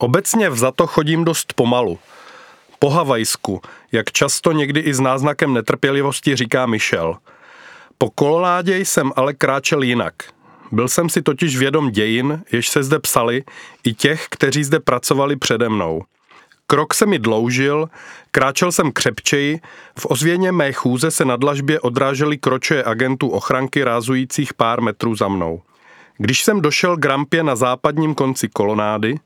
Obecně vzato chodím dost pomalu. Po havajsku, jak často někdy i s náznakem netrpělivosti říká Michel. Po kolonádě jsem ale kráčel jinak. Byl jsem si totiž vědom dějin, jež se zde psali, i těch, kteří zde pracovali přede mnou. Krok se mi dloužil, kráčel jsem křepčeji, v ozvěně mé chůze se na dlažbě odrážely kroče agentů ochranky rázujících pár metrů za mnou. Když jsem došel k rampě na západním konci kolonády,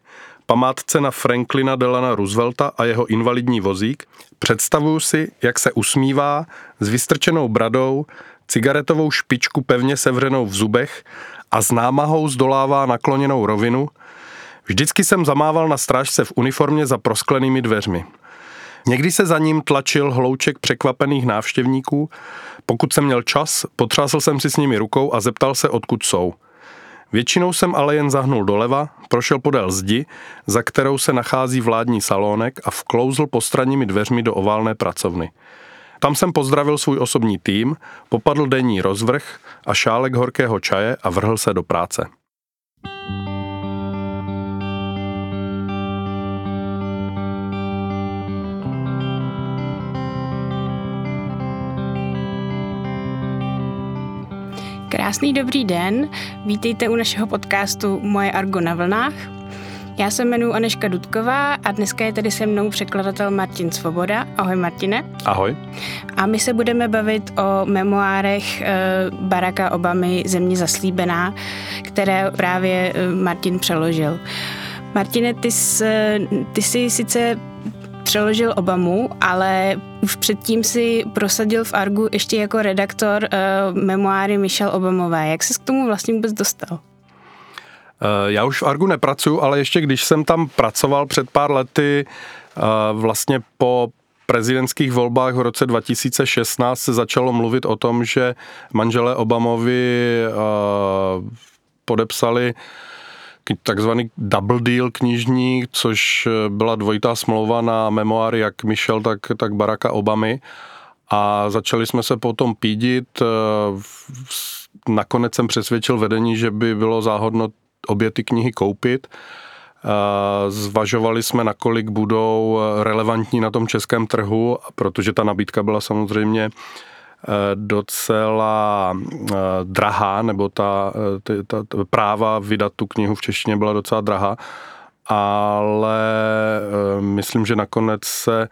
památce na Franklina Delana Roosevelta a jeho invalidní vozík, představuju si, jak se usmívá s vystrčenou bradou, cigaretovou špičku pevně sevřenou v zubech a s námahou zdolává nakloněnou rovinu. Vždycky jsem zamával na strážce v uniformě za prosklenými dveřmi. Někdy se za ním tlačil hlouček překvapených návštěvníků. Pokud jsem měl čas, potřásl jsem si s nimi rukou a zeptal se, odkud jsou – Většinou jsem ale jen zahnul doleva, prošel podél zdi, za kterou se nachází vládní salónek a vklouzl postranními dveřmi do oválné pracovny. Tam jsem pozdravil svůj osobní tým, popadl denní rozvrh a šálek horkého čaje a vrhl se do práce. Krásný dobrý den, vítejte u našeho podcastu Moje Argo na vlnách. Já se jmenuji Aneška Dudková a dneska je tady se mnou překladatel Martin Svoboda. Ahoj Martine. Ahoj. A my se budeme bavit o memoárech eh, Baracka Obamy Země zaslíbená, které právě eh, Martin přeložil. Martine, ty, jsi, ty jsi sice přeložil Obamu, ale už předtím si prosadil v Argu ještě jako redaktor uh, memoáry Michelle Obamové. Jak jsi k tomu vlastně vůbec dostal? Eh, já už v Argu nepracuju, ale ještě když jsem tam pracoval před pár lety, eh, vlastně po prezidentských volbách v roce 2016 se začalo mluvit o tom, že manželé Obamovi podepsali takzvaný double deal knižní, což eh, byla dvojitá smlouva na memoáry jak Michelle, tak, tak Baracka Obamy. A začali jsme se potom pídit. Eh, nakonec jsem přesvědčil vedení, že by bylo záhodno obě ty knihy koupit. Eh, zvažovali jsme, nakolik budou relevantní na tom českém trhu, protože ta nabídka byla samozřejmě Eh, docela eh, drahá, nebo ta, eh, ta, ta práva vydat tu knihu v češtině byla docela drahá, ale myslím, že nakonec se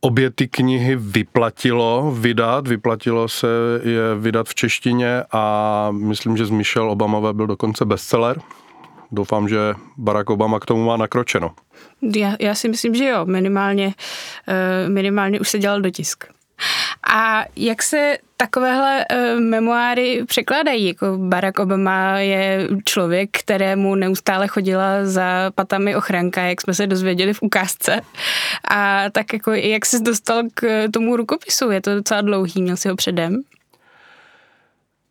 obě ty knihy vyplatilo vydat, vyplatilo se je vydat v češtině a myslím, že z Michelle Obamové byl dokonce bestseller. Doufám, že Barack Obama k tomu má nakročeno. Já, já si myslím, že jo, minimálně, minimálně už se dělal dotisk. A jak se takovéhle uh, memoáry překládají? Jako Barack Obama je člověk, kterému neustále chodila za patami ochranka, jak jsme se dozvěděli v ukázce. A tak jako jak jsi dostal k tomu rukopisu? Je to docela dlouhý, měl si ho předem?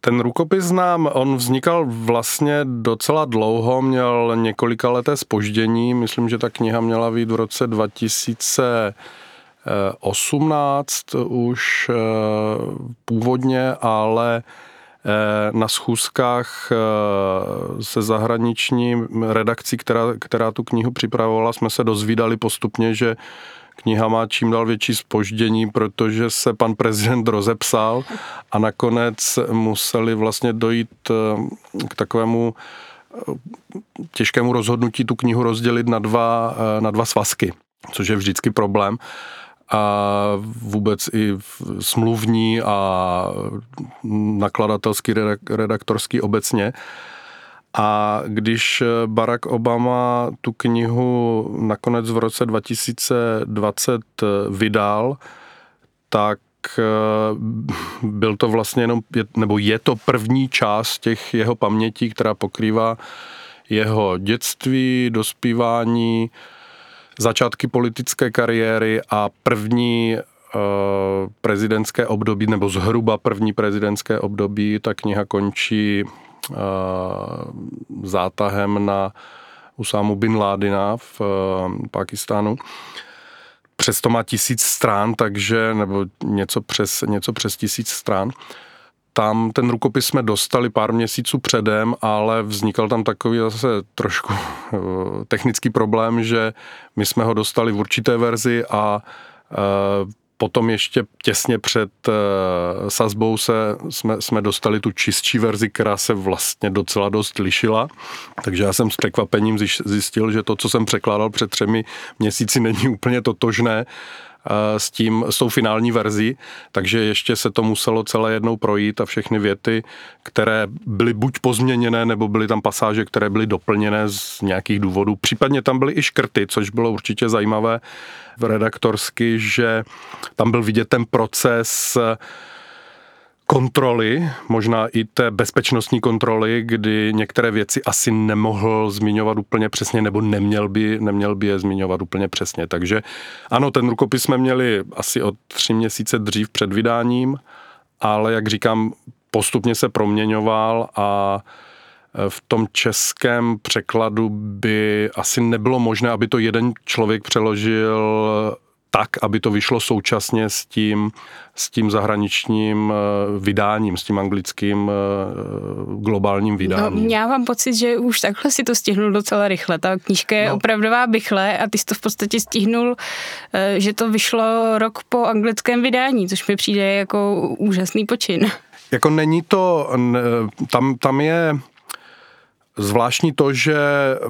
Ten rukopis nám, on vznikal vlastně docela dlouho, měl několika leté spoždění, myslím, že ta kniha měla být v roce 2000 18 už eh, původně, ale eh, na schůzkách eh, se zahraniční redakcí, která, která tu knihu připravovala, jsme se dozvídali postupně, že kniha má čím dál větší spoždění, protože se pan prezident rozepsal a nakonec museli vlastně dojít k takovému těžkému rozhodnutí tu knihu rozdělit na dva, na dva svazky, což je vždycky problém a vůbec i smluvní a nakladatelský, redaktorský obecně. A když Barack Obama tu knihu nakonec v roce 2020 vydal, tak eh, byl to vlastně jenom, nebo je to první část těch jeho pamětí, která pokrývá jeho dětství, dospívání, začátky politické kariéry a první uh, prezidentské období, nebo zhruba první prezidentské období, ta kniha končí uh, zátahem na Usámu bin Ládina v uh, Pakistánu. Přesto má tisíc strán, takže, nebo něco přes, něco přes tisíc strán. Tam ten rukopis jsme dostali pár měsíců předem, ale vznikal tam takový zase trošku eh, technický problém, že my jsme ho dostali v určité verzi a eh, potom ještě těsně před uh, sazbou se, jsme, jsme dostali tu čistší verzi, která se vlastně docela dost lišila. Takže já jsem s překvapením zjistil, že to, co jsem překládal před třemi měsíci, není úplně totožné s tím, s tou finální verzí, takže ještě se to muselo celé jednou projít a všechny věty, které byly buď pozměněné, nebo byly tam pasáže, které byly doplněné z nějakých důvodů. Případně tam byly i škrty, což bylo určitě zajímavé redaktorsky, že tam byl vidět ten proces kontroly, možná i té bezpečnostní kontroly, kdy některé věci asi nemohl zmiňovat úplně přesně, nebo neměl by, neměl by je zmiňovat úplně přesně. Takže ano, ten rukopis jsme měli asi o tři měsíce dřív před vydáním, ale jak říkám, postupně se proměňoval a v tom českém překladu by asi nebylo možné, aby to jeden člověk přeložil tak, aby to vyšlo současně s tím, s tím zahraničním eh, vydáním, s tím anglickým eh, globálním vydáním. No, já mám pocit, že už takhle si to stihnul docela rychle. Ta knížka je no. opravdová bychle a ty jsi to v podstatě stihnul, eh, že to vyšlo rok po anglickém vydání, což mi přijde jako úžasný počin. Jako není to, tam, tam je Zvláštní to, že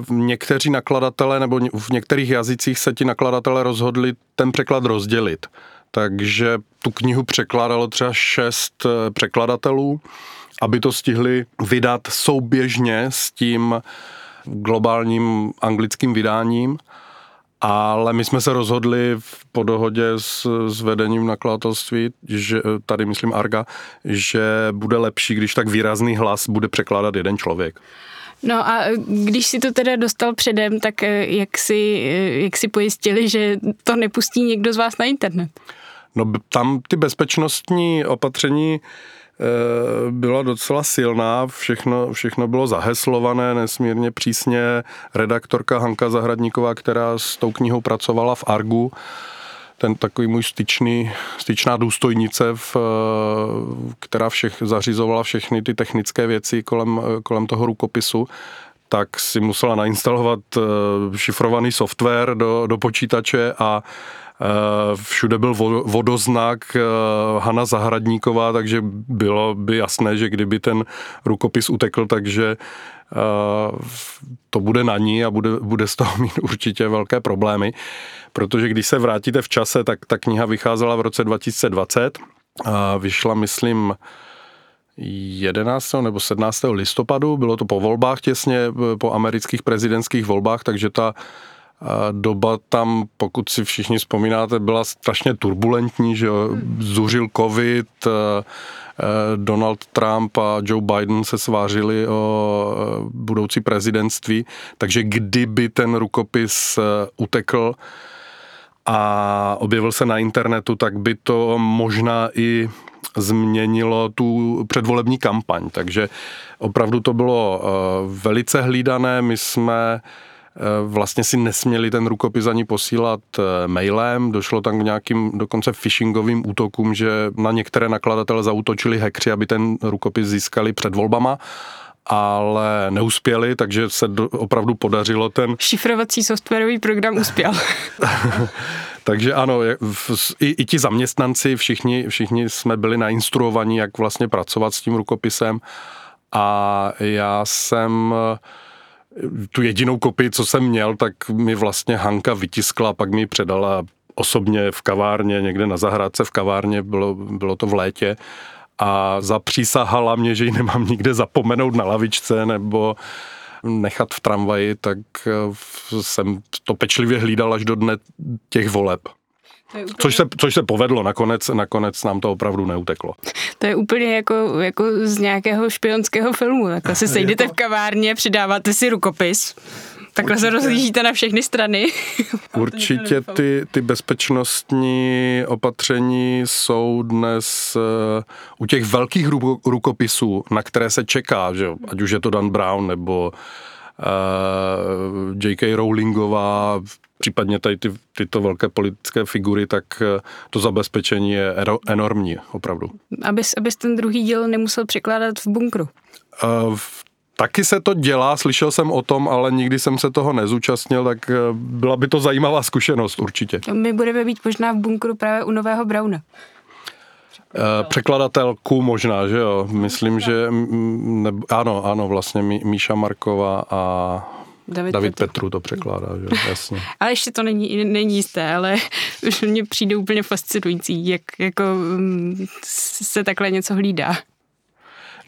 někteří nakladatelé nebo v některých jazycích se ti nakladatelé rozhodli ten překlad rozdělit. Takže tu knihu překládalo třeba šest eh, překladatelů, aby to stihli vydat souběžně s tím globálním anglickým vydáním. Ale my jsme se rozhodli po dohodě s, s vedením nakladatelství, že tady myslím Arga, že bude lepší, když tak výrazný hlas bude překládat jeden člověk. No a když si to teda dostal předem, tak eh, jak si, eh, jak si pojistili, že to nepustí někdo z vás na internet? No tam ty bezpečnostní opatření eh, byla docela silná, všechno, všechno bylo zaheslované nesmírně přísně. Redaktorka Hanka Zahradníková, která s tou knihou pracovala v Argu, ten takový můj styčný, styčná důstojnice, v, která všech, zařizovala všechny ty technické věci kolem, kolem toho rukopisu, tak si musela nainstalovat eh, šifrovaný software do, do počítače a eh, všude byl vodoznak eh, Hana Zahradníková, takže bylo by jasné, že kdyby ten rukopis utekl, takže to bude na ní a bude, bude z toho mít určitě velké problémy protože když se vrátíte v čase, tak ta kniha vycházela v roce 2020 a vyšla, myslím, 11. nebo 17. listopadu, bylo to po volbách těsně, po amerických prezidentských volbách, takže ta doba tam, pokud si všichni vzpomínáte, byla strašně turbulentní, že zuřil covid, Donald Trump a Joe Biden se svářili o budoucí prezidentství, takže kdyby ten rukopis utekl, a objevil se na internetu, tak by to možná i změnilo tu předvolební kampaň. Takže opravdu to bylo eh, velice hlídané. My jsme eh, vlastně si nesměli ten rukopis ani posílat eh, mailem. Došlo tam k nějakým dokonce phishingovým útokům, že na některé nakladatele zautočili hekři, aby ten rukopis získali před volbama ale neuspěli, takže se do, opravdu podařilo ten... Šifrovací softwarový program uspěl. takže ano, i, i ti zaměstnanci, všichni, všichni jsme byli nainstruovaní, jak vlastně pracovat s tím rukopisem a já jsem tu jedinou kopii, co jsem měl, tak mi vlastně Hanka vytiskla, pak mi předala osobně v kavárně, někde na zahrádce v kavárně, bylo, bylo to v létě a zapřísahala mě, že ji nemám nikde zapomenout na lavičce nebo nechat v tramvaji, tak eh, jsem to pečlivě hlídal až do dne těch voleb. Úplně... Což, se, což se povedlo, nakonec, nakonec nám to opravdu neuteklo. To je úplně jako, jako z nějakého špionského filmu. Takhle se sejdete to... v kavárně, přidáváte si rukopis Takhle Určitě. se rozlížíte na všechny strany. Určitě ty, ty bezpečnostní opatření jsou dnes uh, u těch velkých rukopisů, na které se čeká, že ať už je to Dan Brown nebo J.K. Rowlingová, případně tady ty, tyto velké politické figury, tak to zabezpečení je enormní, opravdu. Abys, abys ten druhý díl nemusel překládat v bunkru. V Taky se to dělá, slyšel jsem o tom, ale nikdy jsem se toho nezúčastnil, tak eh, byla by to zajímavá zkušenost určitě. My budeme být možná v bunkru právě u Nového Brauna. Eh, překladatelku možná, že jo. Myslím, že ne, ano, ano, vlastně Míša Marková a David, David Petru. Petru to překládá, že jasně. ale ještě to není, není jisté, ale už mně přijde úplně fascinující, jak jako mm, se takhle něco hlídá.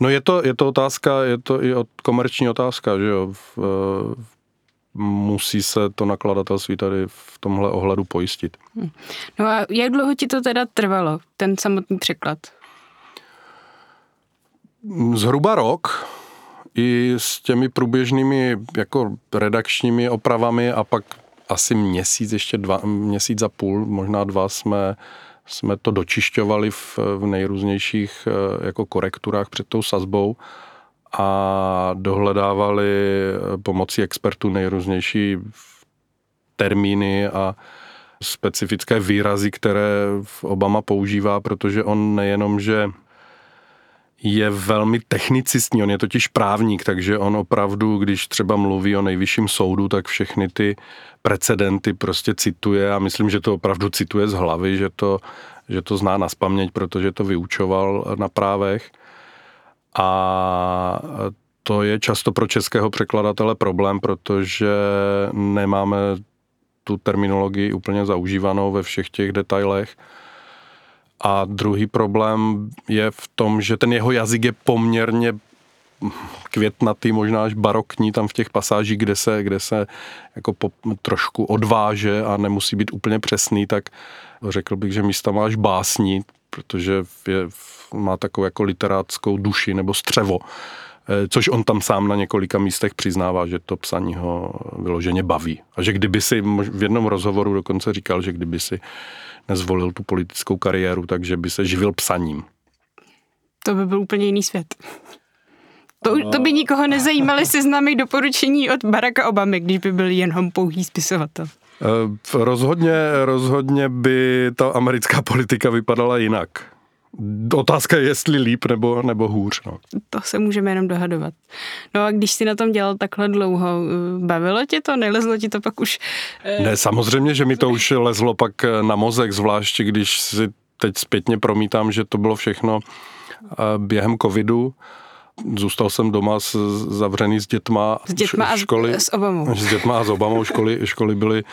No je to, je to otázka, je to i od komerční otázka, že jo. V, musí se to nakladatelství tady v tomhle ohledu pojistit. Hm. No a jak dlouho ti to teda trvalo, ten samotný překlad? Zhruba rok i s těmi průběžnými jako redakčními opravami a pak asi měsíc, ještě dva, měsíc a půl, možná dva jsme jsme to dočišťovali v, v nejrůznějších eh, jako korekturách před tou sazbou a dohledávali pomocí expertů nejrůznější termíny a specifické výrazy, které Obama používá, protože on nejenom, že je velmi technicistní, on je totiž právník, takže on opravdu, když třeba mluví o nejvyšším soudu, tak všechny ty precedenty prostě cituje a myslím, že to opravdu cituje z hlavy, že to, že to zná na spaměť, protože to vyučoval na právech. A to je často pro českého překladatele problém, protože nemáme tu terminologii úplně zaužívanou ve všech těch detailech. A druhý problém je v tom, že ten jeho jazyk je poměrně květnatý, možná až barokní tam v těch pasážích, kde se, kde se jako po, trošku odváže a nemusí být úplně přesný, tak řekl bych, že místa má až básní, protože je, má takovou jako literátskou duši nebo střevo, eh, což on tam sám na několika místech přiznává, že to psaní ho vyloženě baví. A že kdyby si v jednom rozhovoru dokonce říkal, že kdyby si nezvolil tu politickou kariéru, takže by se živil psaním. To by byl úplně jiný svět. To, to by nikoho nezajímaly seznamy doporučení od Baracka Obamy, když by byl jenom pouhý spisovatel. Eh, rozhodně, rozhodně by ta americká politika vypadala jinak. Otázka je, jestli líp nebo, nebo hůř. No. To se můžeme jenom dohadovat. No a když jsi na tom dělal takhle dlouho, bavilo tě to, nelezlo ti to pak už? Eh, ne, samozřejmě, že mi to už lezlo pak na mozek, zvláště když si teď zpětně promítám, že to bylo všechno eh, během covidu. Zůstal jsem doma s, zavřený s dětma. S dětma a školy, s Obamou. S dětma a s Obamou. Školy, školy byly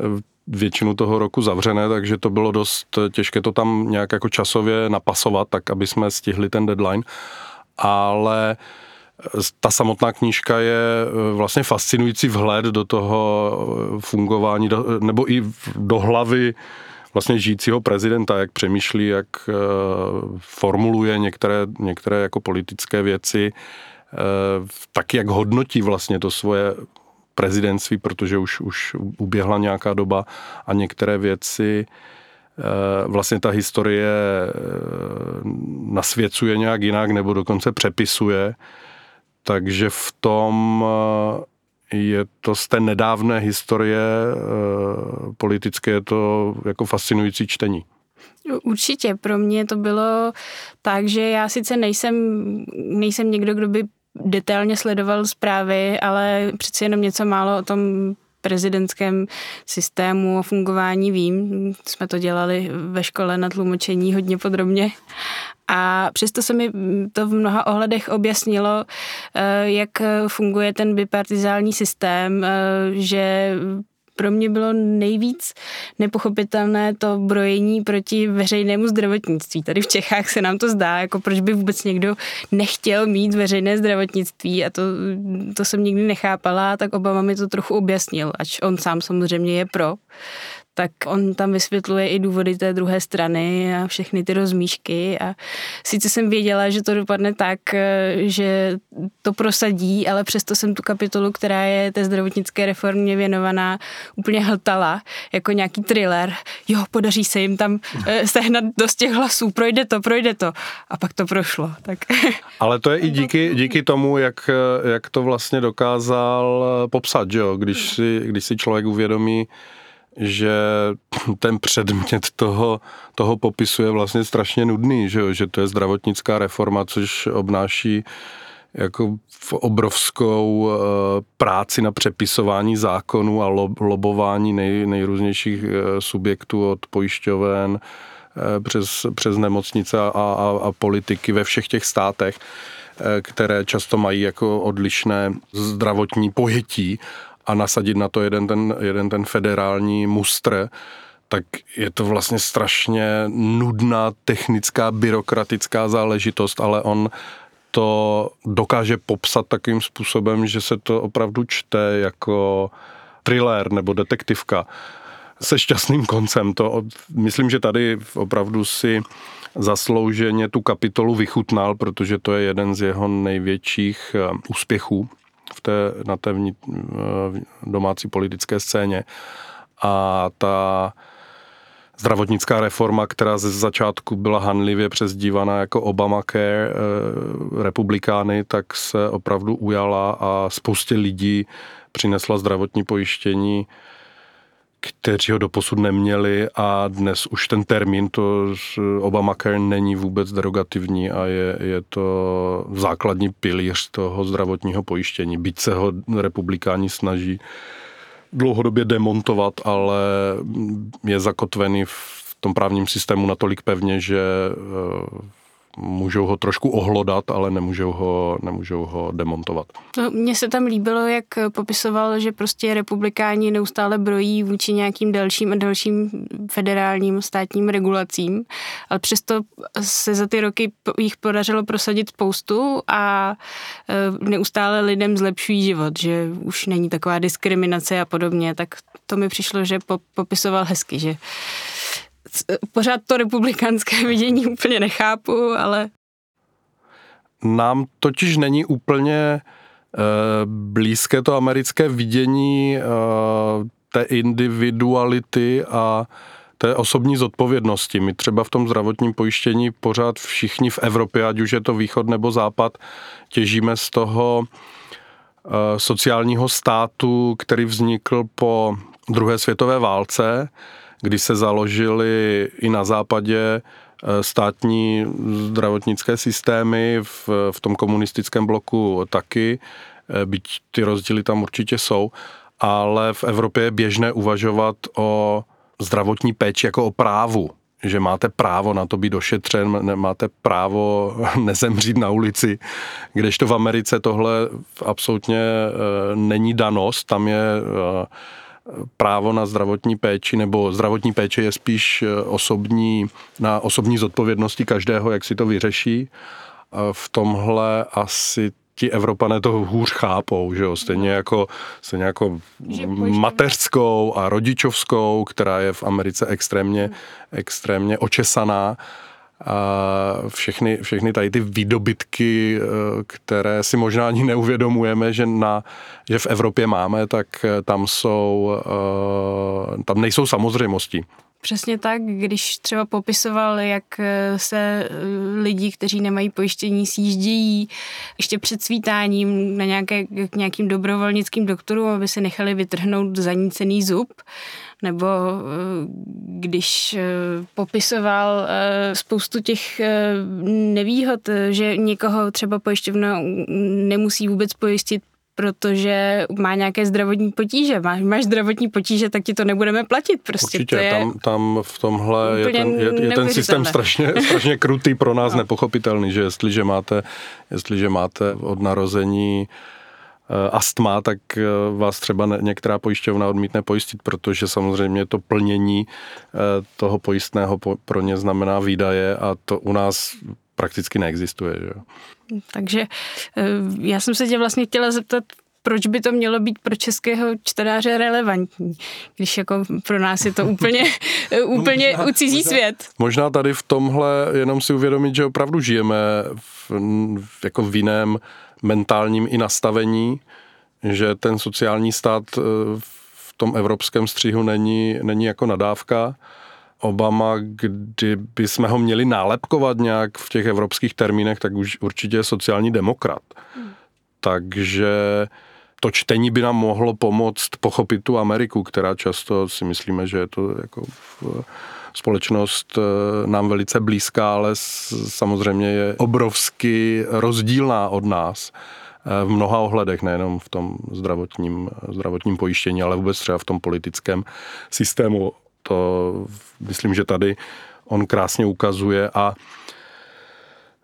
eh, většinu toho roku zavřené, takže to bylo dost těžké to tam nějak jako časově napasovat, tak aby jsme stihli ten deadline. Ale ta samotná knížka je eh, vlastně fascinující vhled do toho eh, fungování, nebo i do hlavy vlastně žijícího prezidenta, jak přemýšlí, jak eh, formuluje některé, některé jako politické věci, tak jak hodnotí vlastně to svoje prezidentství, protože už, už uběhla nějaká doba a některé věci eh, vlastně ta historie eh, nasvěcuje nějak jinak nebo dokonce přepisuje. Takže v tom eh, je to z té nedávné historie politické, je to jako fascinující čtení. Určitě, pro mě to bylo tak, že já sice nejsem, nejsem někdo, kdo by detailně sledoval zprávy, ale přeci jenom něco málo o tom prezidentském systému a fungování vím. Jsme to dělali ve škole na tlumočení hodně podrobně. A přesto se mi to v mnoha ohledech objasnilo, eh, jak funguje ten bipartizální systém, eh, že pro mě bylo nejvíc nepochopitelné to brojení proti veřejnému zdravotnictví. Tady v Čechách se nám to zdá, jako proč by vůbec někdo nechtěl mít veřejné zdravotnictví a to, to jsem nikdy nechápala, tak Obama mi to trochu objasnil, ač on sám samozřejmě je pro tak on tam vysvětluje i důvody té druhé strany a všechny ty rozmíšky a sice jsem věděla, že to dopadne tak, eh, že to prosadí, ale přesto jsem tu kapitolu, která je té zdravotnické reformě věnovaná, úplně hltala, jako nějaký thriller. Jo, podaří se jim tam eh, sehnat dost těch hlasů, projde to, projde to. A pak to prošlo. Tak. Ale to je i díky, díky tomu, jak, jak to vlastně dokázal popsat, že jo? Když, si, když si člověk uvědomí, že ten předmět toho, toho popisu je vlastně strašně nudný, že, že to je zdravotnická reforma, což obnáší jako v obrovskou eh, práci na přepisování zákonů a lobování nej, nejrůznějších eh, subjektů od pojišťoven eh, přes, přes nemocnice a, a, a politiky ve všech těch státech, které často mají jako odlišné zdravotní pojetí a nasadit na to jeden ten, jeden ten federální mustr, tak je to vlastně strašně nudná technická, byrokratická záležitost, ale on to dokáže popsat takým způsobem, že se to opravdu čte jako thriller nebo detektivka se šťastným koncem. To, myslím, že tady opravdu si zaslouženě tu kapitolu vychutnal, protože to je jeden z jeho největších eh, úspěchů v té, na té vnit, eh, domácí politické scéně. A ta zdravotnická reforma, která ze začátku byla hanlivě přezdívaná jako Obamacare e, republikány, tak se opravdu ujala a spoustě lidí přinesla zdravotní pojištění kteří ho doposud neměli a dnes už ten termín, to Obamacare není vůbec derogativní a je, je to základní pilíř toho zdravotního pojištění. Byť se ho republikáni snaží dlouhodobě demontovat, ale je zakotvený v tom právním systému natolik pevně, že eh, můžou ho trošku ohlodat, ale nemůžou ho, nemůžou ho demontovat. No, mně se tam líbilo, jak popisoval, že prostě republikáni neustále brojí vůči nějakým dalším a dalším federálním státním regulacím, ale přesto se za ty roky jich podařilo prosadit spoustu a e, neustále lidem zlepšují život, že už není taková diskriminace a podobně, tak to mi přišlo, že popisoval hezky, že pořád to republikánské vidění úplně nechápu, ale... Nám totiž není úplně e, blízké to americké vidění e, té individuality a té osobní zodpovědnosti. My třeba v tom zdravotním pojištění pořád všichni v Evropě, ať už je to východ nebo západ, těžíme z toho e, sociálního státu, který vznikl po druhé světové válce, kdy se založily i na západě eh, státní zdravotnické systémy, v, v tom komunistickém bloku taky, eh, byť ty rozdíly tam určitě jsou, ale v Evropě je běžné uvažovat o zdravotní péči jako o právu, že máte právo na to být ošetřen, máte právo nezemřít na ulici, kdežto v Americe tohle absolutně eh, není danost, tam je právo na zdravotní péči, nebo zdravotní péče je spíš eh, osobní, na osobní zodpovědnosti každého, jak si to vyřeší. V tomhle asi ti Evropané to hůř chápou, že jo? Stejně jako, stejně jako mateřskou a rodičovskou, která je v Americe extrémně, extrémně očesaná a všechny, všechny tady ty výdobytky, eh, které si možná ani neuvědomujeme, že, na, že v Evropě máme, tak eh, tam jsou, eh, tam nejsou samozřejmosti. Přesně tak, když třeba popisoval, jak se lidi, kteří nemají pojištění, sjíždějí ještě před svítáním na nějaké, k nějakým dobrovolnickým doktorům, aby se nechali vytrhnout zanícený zub, nebo eh, když eh, popisoval eh, spoustu těch nevýhod, že někoho třeba pojišťovna nemusí vůbec pojistit, protože má nějaké zdravotní potíže. Máš, máš zdravotní potíže, tak ti to nebudeme platit. Prostě Určitě, to je tam, tam v tomhle je ten, je, je ten systém strašně, strašně krutý pro nás, no. nepochopitelný, že jestliže máte, jestliže máte od narození astma, tak eh, vás třeba některá pojišťovna odmítne pojistit, protože samozřejmě to plnění eh, toho pojistného pro ně znamená výdaje a to u nás prakticky neexistuje. Že? Takže já jsem se tě vlastně chtěla zeptat, proč by to mělo být pro českého čtenáře relevantní, když jako pro nás je to úplně, úplně možná, cizí možná, svět. Možná tady v tomhle jenom si uvědomit, že opravdu žijeme v, v, jako v jiném mentálním i nastavení, že ten sociální stát eh, v tom evropském střihu není, není jako nadávka. Obama, kdyby jsme ho měli nálepkovat nějak v těch evropských termínech, tak už určitě je sociální demokrat. Hmm. Takže to čtení by nám mohlo pomoct pochopit tu Ameriku, která často si myslíme, že je to jako společnost eh, nám velice blízká, ale samozřejmě je obrovsky rozdílná od nás v mnoha ohledech, nejenom v tom zdravotním, zdravotním pojištění, ale vůbec třeba v tom politickém systému. To myslím, že tady on krásně ukazuje a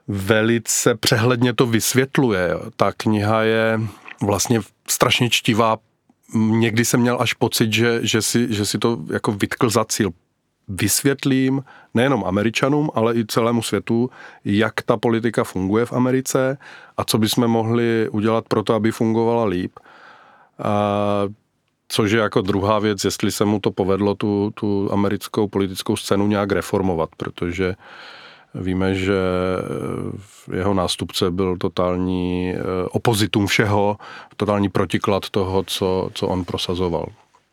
velice přehledně to vysvětluje. Ta kniha je vlastně strašně čtivá. Někdy jsem měl až pocit, že, že, si, že si to jako vytkl za cíl vysvětlím nejenom Američanům, ale i celému světu, jak ta politika funguje v Americe a co bychom mohli udělat pro to, aby fungovala líp. A což je jako druhá věc, jestli se mu to povedlo tu, tu americkou politickou scénu nějak reformovat, protože víme, že jeho nástupce byl totální eh, opozitum všeho, totální protiklad toho, co, co on prosazoval.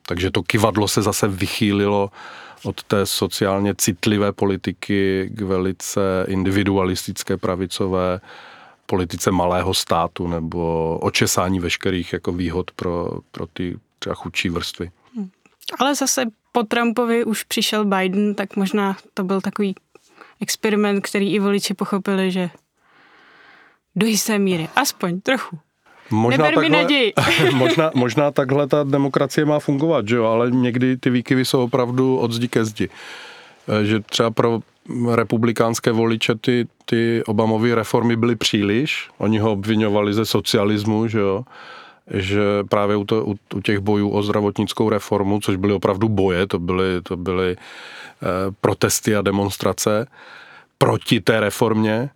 Takže to kivadlo se zase vychýlilo od té sociálně citlivé politiky k velice individualistické pravicové politice malého státu nebo očesání veškerých jako výhod pro, pro ty třeba chudší vrstvy. Hmm. Ale zase po Trumpovi už přišel Biden, tak možná to byl takový experiment, který i voliči pochopili, že do jisté míry, aspoň trochu, Možná Neber takhle, mi naději. možná, možná takhle ta demokracie má fungovat, že jo, ale někdy ty výkyvy jsou opravdu od zdi ke zdi. Eh, že třeba pro republikánské voliče ty, ty Obamové reformy byly příliš, oni ho obvinovali ze socialismu, že jo, že právě u, to, u, u těch bojů o zdravotnickou reformu, což byly opravdu boje, to byly, to byly eh, protesty a demonstrace proti té reformě,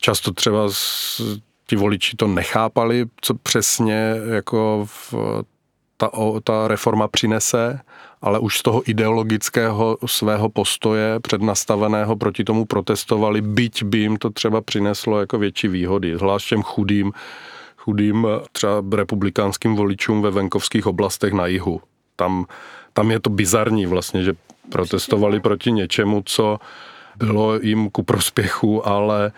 často třeba z, ti voliči to nechápali, co přesně jako v, ta, ta reforma přinese, ale už z toho ideologického svého postoje přednastaveného proti tomu protestovali, byť by jim to třeba přineslo jako větší výhody, zvlášť těm chudým, chudým třeba republikánským voličům ve venkovských oblastech na jihu. Tam, tam je to bizarní vlastně, že protestovali proti něčemu, co bylo jim ku prospěchu, ale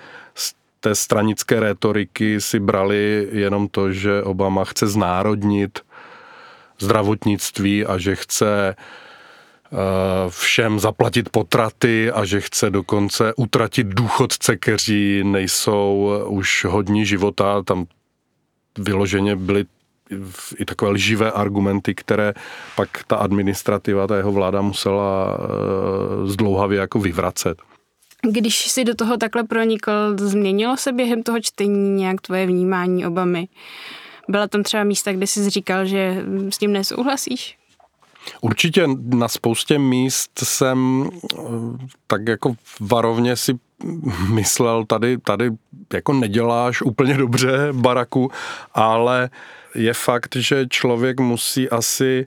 té stranické rétoriky si brali jenom to, že Obama chce znárodnit zdravotnictví a že chce eh, všem zaplatit potraty a že chce dokonce utratit důchodce, kteří nejsou už hodní života. Tam vyloženě byly i takové lživé argumenty, které pak ta administrativa, ta jeho vláda musela eh, zdlouhavě jako vyvracet. Když si do toho takhle pronikl, změnilo se během toho čtení nějak tvoje vnímání Obamy? Byla tam třeba místa, kde jsi říkal, že s tím nesouhlasíš? Určitě na spoustě míst jsem eh, tak jako varovně si myslel, tady, tady jako neděláš úplně dobře baraku, ale je fakt, že člověk musí asi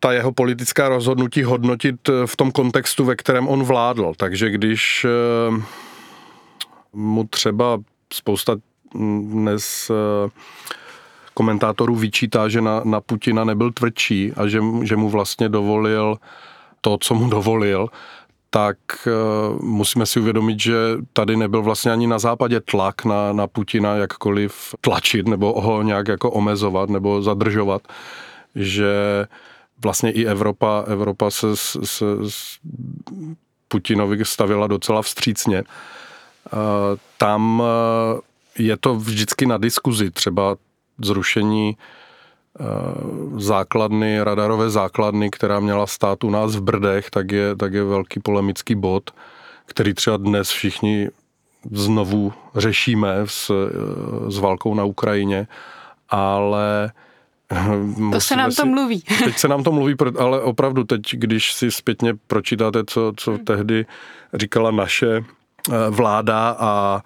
ta jeho politická rozhodnutí hodnotit eh, v tom kontextu, ve kterém on vládl. Takže když eh, mu třeba spousta dnes eh, komentátorů vyčítá, že na, na Putina nebyl tvrdší a že, že mu vlastně dovolil to, co mu dovolil, tak musíme si uvědomit, že tady nebyl vlastně ani na západě tlak na, na Putina jakkoliv tlačit nebo ho nějak jako omezovat nebo zadržovat, že vlastně i Evropa, Evropa se, se, se Putinovi stavila docela vstřícně. Tam je to vždycky na diskuzi, třeba zrušení základny, radarové základny, která měla stát u nás v Brdech, tak je, tak je velký polemický bod, který třeba dnes všichni znovu řešíme s, s válkou na Ukrajině, ale to se nám si, to mluví. Teď se nám to mluví, ale opravdu teď, když si zpětně pročítáte, co, co hmm. tehdy říkala naše eh, vláda a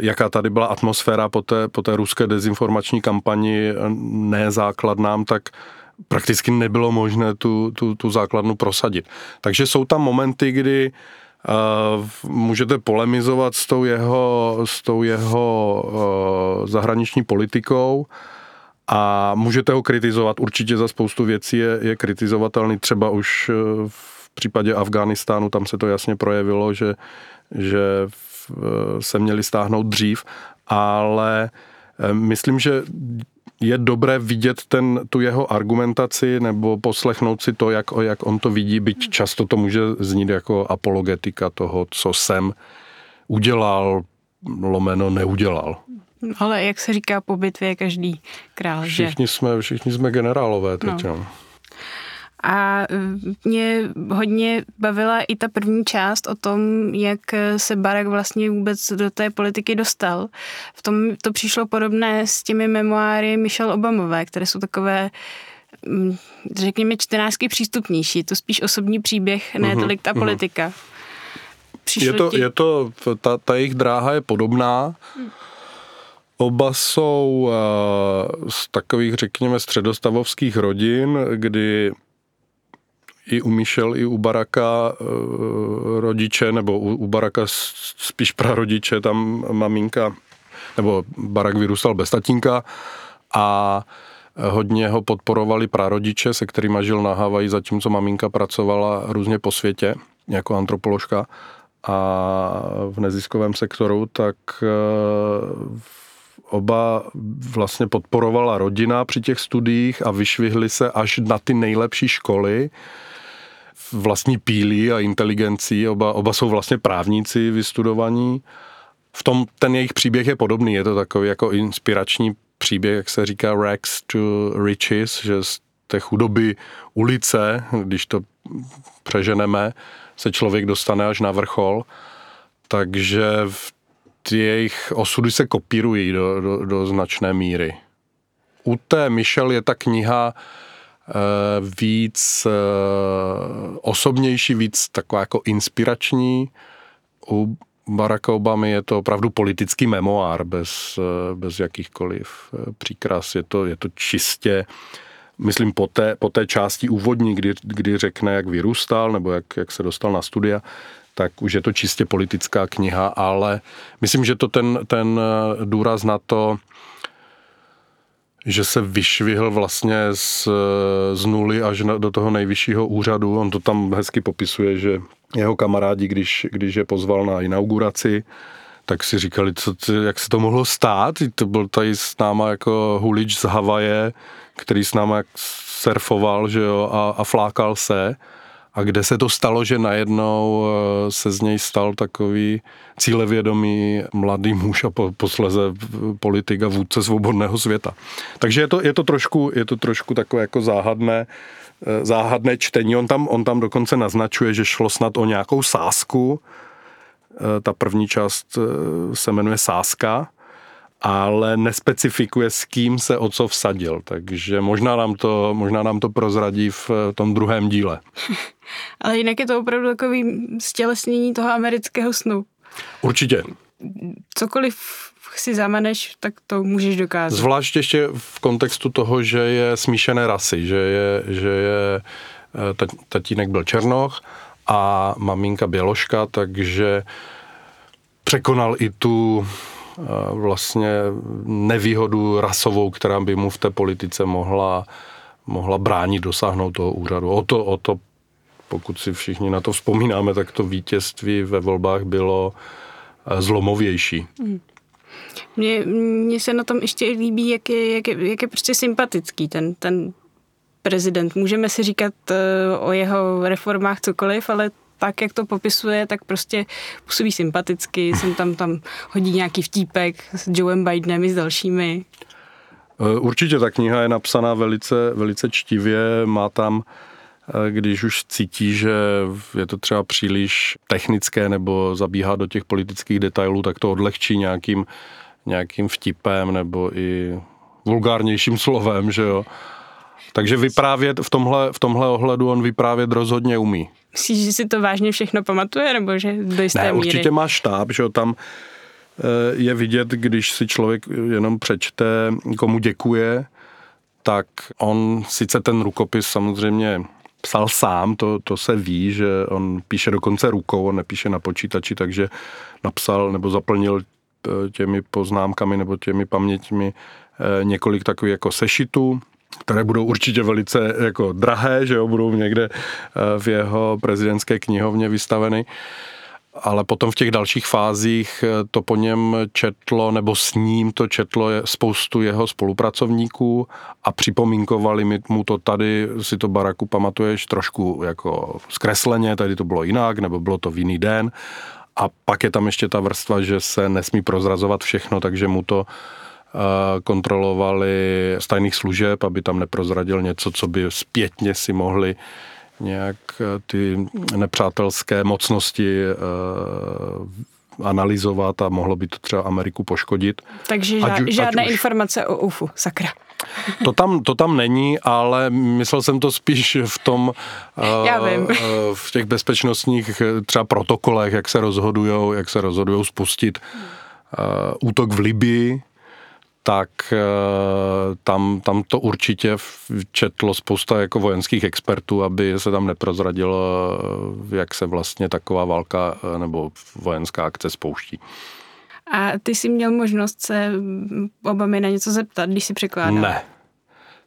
jaká tady byla atmosféra po té, po té ruské dezinformační kampani nezákladnám, tak prakticky nebylo možné tu, tu, tu základnu prosadit. Takže jsou tam momenty, kdy Uh, můžete polemizovat s tou jeho, s tou jeho uh, zahraniční politikou a můžete ho kritizovat. Určitě za spoustu věcí je, je kritizovatelný. Třeba už uh, v případě Afghánistánu tam se to jasně projevilo, že, že se měli stáhnout dřív, ale myslím, že je dobré vidět ten, tu jeho argumentaci nebo poslechnout si to, jak, jak on to vidí, byť často to může znít jako apologetika toho, co jsem udělal, lomeno neudělal. Ale jak se říká, po bitvě je každý král, všichni že? Jsme, všichni jsme generálové teď. No. A mě hodně bavila i ta první část o tom, jak se Barack vlastně vůbec do té politiky dostal. V tom to přišlo podobné s těmi memoáry Michelle Obamové, které jsou takové mm, řekněme čtenářsky přístupnější. To spíš osobní příběh, ne mhm, tolik ta mhm. politika. Přišlo je to, ti... je to ta, ta jejich dráha je podobná. Hmm. Oba jsou uh, z takových, řekněme, středostavovských rodin, kdy i u Michel, i u Baraka eh, rodiče, nebo u, u Baraka spíš prarodiče, tam maminka, nebo Barak vyrůstal bez tatínka a hodně ho podporovali prarodiče, se kterými žil na Havaji, zatímco maminka pracovala různě po světě jako antropoložka. A v neziskovém sektoru, tak eh, oba vlastně podporovala rodina při těch studiích a vyšvihli se až na ty nejlepší školy, vlastní pílí a inteligencí, oba, oba jsou vlastně právníci vystudovaní. V tom ten jejich příběh je podobný, je to takový jako inspirační příběh, jak se říká rags to riches, že z té chudoby ulice, když to přeženeme, se člověk dostane až na vrchol. Takže v ty jejich osudy se kopírují do, do, do značné míry. U té Michelle je ta kniha Eh, víc eh, osobnější, víc taková jako inspirační. U Baracka Obamy je to opravdu politický memoár bez, eh, bez jakýchkoliv příkras. Je to, je to čistě, myslím, po té, po té části úvodní, kdy, kdy řekne, jak vyrůstal nebo jak, jak se dostal na studia, tak už je to čistě politická kniha, ale myslím, že to ten, ten důraz na to, že se vyšvihl vlastně z, z nuly až na, do toho nejvyššího úřadu. On to tam hezky popisuje, že jeho kamarádi, když, když je pozval na inauguraci, tak si říkali, co, jak se to mohlo stát. To byl tady s náma jako hulič z Havaje, který s náma surfoval že jo, a, a flákal se a kde se to stalo, že najednou eh, se z něj stal takový cílevědomý mladý muž a posleze politik a vůdce svobodného světa. Takže je to, je to, trošku, je to trošku takové jako záhadné, eh, záhadné čtení. On tam, on tam dokonce naznačuje, že šlo snad o nějakou sásku. Eh, ta první část se jmenuje Sáska, ale nespecifikuje, s kým se o co vsadil. Takže možná nám to, možná nám to prozradí v tom druhém díle. ale jinak je to opravdu takový stělesnění toho amerického snu. Určitě. Cokoliv si zamaneš, tak to můžeš dokázat. Zvlášť ještě v kontextu toho, že je smíšené rasy, že je, že je eh, tatínek byl Černoch a maminka Běloška, takže překonal i tu eh, vlastně nevýhodu rasovou, která by mu v té politice mohla, mohla bránit dosáhnout toho úřadu. O to, o to pokud si všichni na to vzpomínáme, tak to vítězství ve volbách bylo eh, zlomovější. Hmm. Mně, mně se na tom ještě líbí, jak je, jak je, jak je prostě sympatický ten, ten prezident. Můžeme si říkat uh, o jeho reformách cokoliv, ale tak, jak to popisuje, tak prostě působí sympaticky. Jsem tam, tam hodí nějaký vtípek s Joeem Bidenem i s dalšími. Eh, určitě ta kniha je napsaná velice, velice čtivě, má tam když už cítí, že je to třeba příliš technické nebo zabíhá do těch politických detailů, tak to odlehčí nějakým, nějakým vtipem nebo i vulgárnějším slovem, že jo. Takže vyprávět v tomhle, v tomhle ohledu on vyprávět rozhodně umí. Myslíš, že si to vážně všechno pamatuje, nebo že do jisté ne, míry? určitě má štáb, že jo, tam je vidět, když si člověk jenom přečte, komu děkuje, tak on sice ten rukopis samozřejmě psal sám, to, to se ví, že on píše dokonce rukou, on nepíše na počítači, takže napsal nebo zaplnil eh, těmi poznámkami nebo těmi paměťmi eh, několik takových jako sešitů, které budou určitě velice jako drahé, že jo, budou někde eh, v jeho prezidentské knihovně vystaveny ale potom v těch dalších fázích eh, to po něm četlo, nebo s ním to četlo spoustu jeho spolupracovníků a připomínkovali mu to tady, si to Baraku pamatuješ, trošku jako zkresleně, tady to bylo jinak, nebo bylo to v jiný den. A pak je tam ještě ta vrstva, že se nesmí prozrazovat všechno, takže mu to eh, kontrolovali z tajných služeb, aby tam neprozradil něco, co by zpětně si mohli nějak eh, ty nepřátelské mocnosti eh, analyzovat a mohlo by to třeba Ameriku poškodit. Takže žád, ať, žádné ať už... informace o UFU, sakra. To tam, to tam není, ale myslel jsem to spíš v tom, eh, Já vím. v těch bezpečnostních třeba protokolech, jak se rozhodujou, jak se rozhodujou spustit útok v Libii, tak eh, tam, tam to určitě četlo spousta jako vojenských expertů, aby se tam neprozradilo, eh, jak se vlastně taková válka eh, nebo vojenská akce spouští. A ty jsi měl možnost se Obamy na něco zeptat, když si překládal? Ne.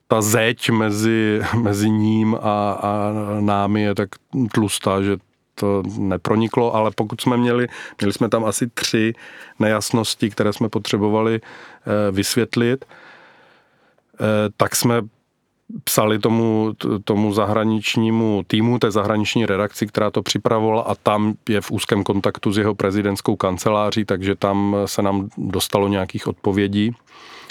Ta zeď mezi, mezi ním a, a námi je tak tlustá, že to neproniklo, ale pokud jsme měli, měli jsme tam asi tři nejasnosti, které jsme potřebovali eh, vysvětlit, eh, tak jsme psali tomu, tomu zahraničnímu týmu, té zahraniční redakci, která to připravovala a tam je v úzkém kontaktu s jeho prezidentskou kanceláří, takže tam se nám dostalo nějakých odpovědí.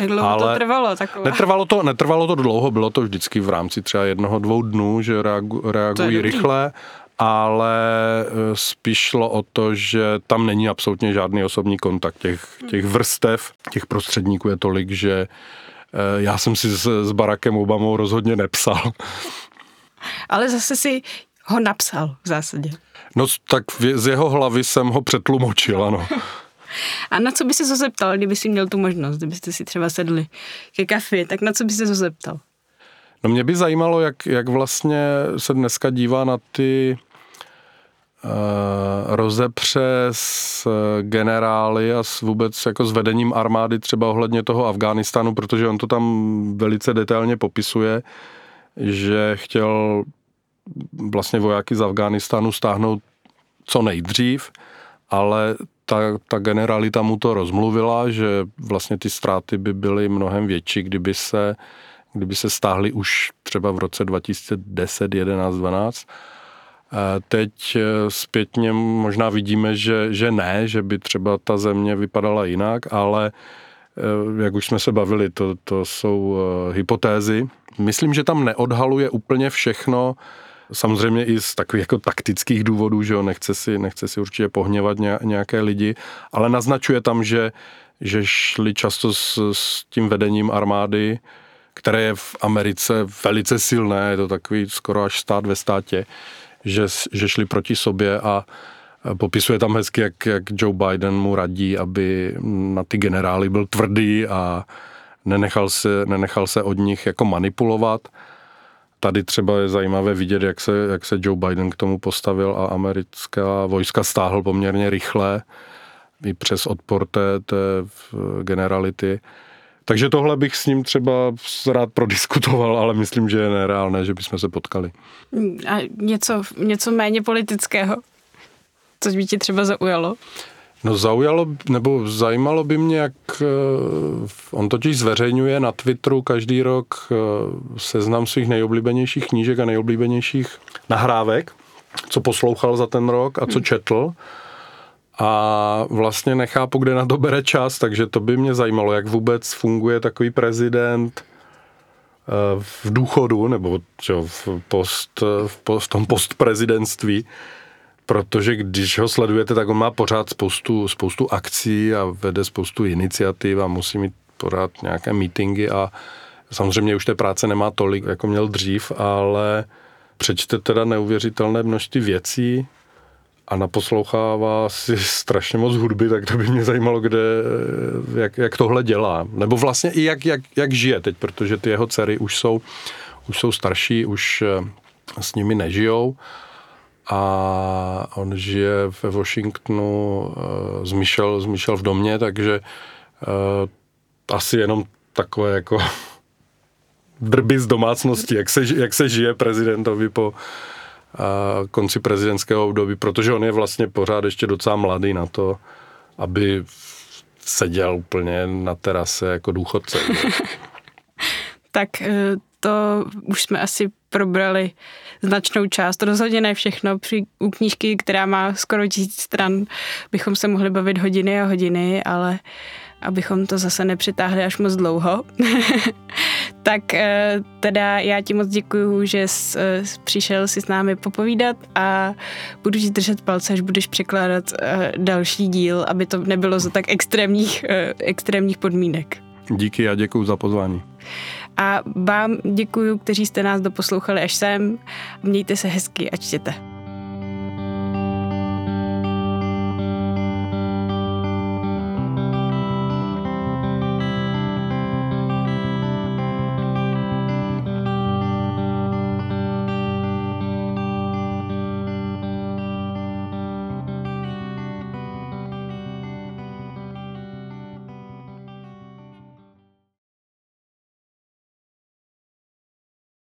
Jak dlouho ale to trvalo? Takové? Netrvalo to, netrvalo to dlouho, bylo to vždycky v rámci třeba jednoho, dvou dnů, že reagu, reagují rychle ale e, spíš šlo o to, že tam není absolutně žádný osobní kontakt. Těch, těch vrstev, těch prostředníků je tolik, že e, já jsem si s, s Barackem Obamou rozhodně nepsal. Ale zase si ho napsal v zásadě. No tak z jeho hlavy jsem ho přetlumočil, ano. A na co by se zeptal, kdyby si měl tu možnost, kdybyste si třeba sedli ke kafi, tak na co by se zeptal? No mě by zajímalo, jak, jak vlastně se dneska dívá na ty uh, rozepře s generály a s vůbec jako s vedením armády třeba ohledně toho Afghánistánu, protože on to tam velice detailně popisuje, že chtěl vlastně vojáky z Afghánistánu stáhnout co nejdřív, ale ta, ta generalita mu to rozmluvila, že vlastně ty ztráty by byly mnohem větší, kdyby se uh, kdyby se stáhli už třeba v roce 2010, 11, 12. Teď eh, zpětně možná vidíme, že, že ne, že by třeba ta země vypadala jinak, ale eh, jak už jsme se bavili, to, to jsou eh, hypotézy. Myslím, že tam neodhaluje úplně všechno, samozřejmě i z takových jako taktických důvodů, že jo, nechce si, nechce si určitě pohněvat nějaké lidi, ale naznačuje tam, že, že šli často s, s tím vedením armády které je v Americe velice silné, je to takový skoro až stát ve státě, že, že šli proti sobě a popisuje tam hezky, jak, jak Joe Biden mu radí, aby na ty generály byl tvrdý a nenechal se, nenechal se od nich jako manipulovat. Tady třeba je zajímavé vidět, jak se, jak se Joe Biden k tomu postavil a americká vojska stáhl poměrně rychle i přes odpor té, té generality. Takže tohle bych s ním třeba rád prodiskutoval, ale myslím, že je nereálné, že bychom se potkali. A něco, něco méně politického? Co by ti třeba zaujalo? No zaujalo, nebo zajímalo by mě, jak eh, on totiž zveřejňuje na Twitteru každý rok eh, seznam svých nejoblíbenějších knížek a nejoblíbenějších nahrávek, co poslouchal za ten rok a co hmm. A vlastně nechápu, kde na to bere čas, takže to by mě zajímalo, jak vůbec funguje takový prezident eh, v důchodu, nebo čo, v, post, v, post, tom postprezidentství, protože když ho sledujete, tak on má pořád spoustu, spoustu akcí a vede spoustu iniciativ a musí mít pořád nějaké meetingy a samozřejmě už té práce nemá tolik, jako měl dřív, ale přečte teda neuvěřitelné množství věcí, a naposlouchává si strašně moc hudby, tak to by mě zajímalo, kde, jak, jak tohle dělá. Nebo vlastně i jak, jak, jak žije teď, protože ty jeho dcery už jsou, už jsou starší, už eh, s nimi nežijou a on žije ve Washingtonu uh, zmišel, zmišel v domě, takže uh, asi jenom takové jako drby z domácnosti, jak se, jak se žije prezidentovi po konci prezidentského období, protože on je vlastně pořád ještě docela mladý na to, aby seděl úplně na terase jako důchodce. tak to už jsme asi probrali značnou část. Rozhodně ne všechno. Při, u knížky, která má skoro tisíc stran, bychom se mohli bavit hodiny a hodiny, ale abychom to zase nepřitáhli až moc dlouho. tak eh, teda já ti moc děkuju, že jsi eh, přišel si s námi popovídat a budu ti držet palce, až budeš překládat eh, další díl, aby to nebylo za tak extrémních, extrémních podmínek. Díky a děkuji za pozvání. A vám děkuji, kteří jste nás doposlouchali až sem. Mějte se hezky a čtěte.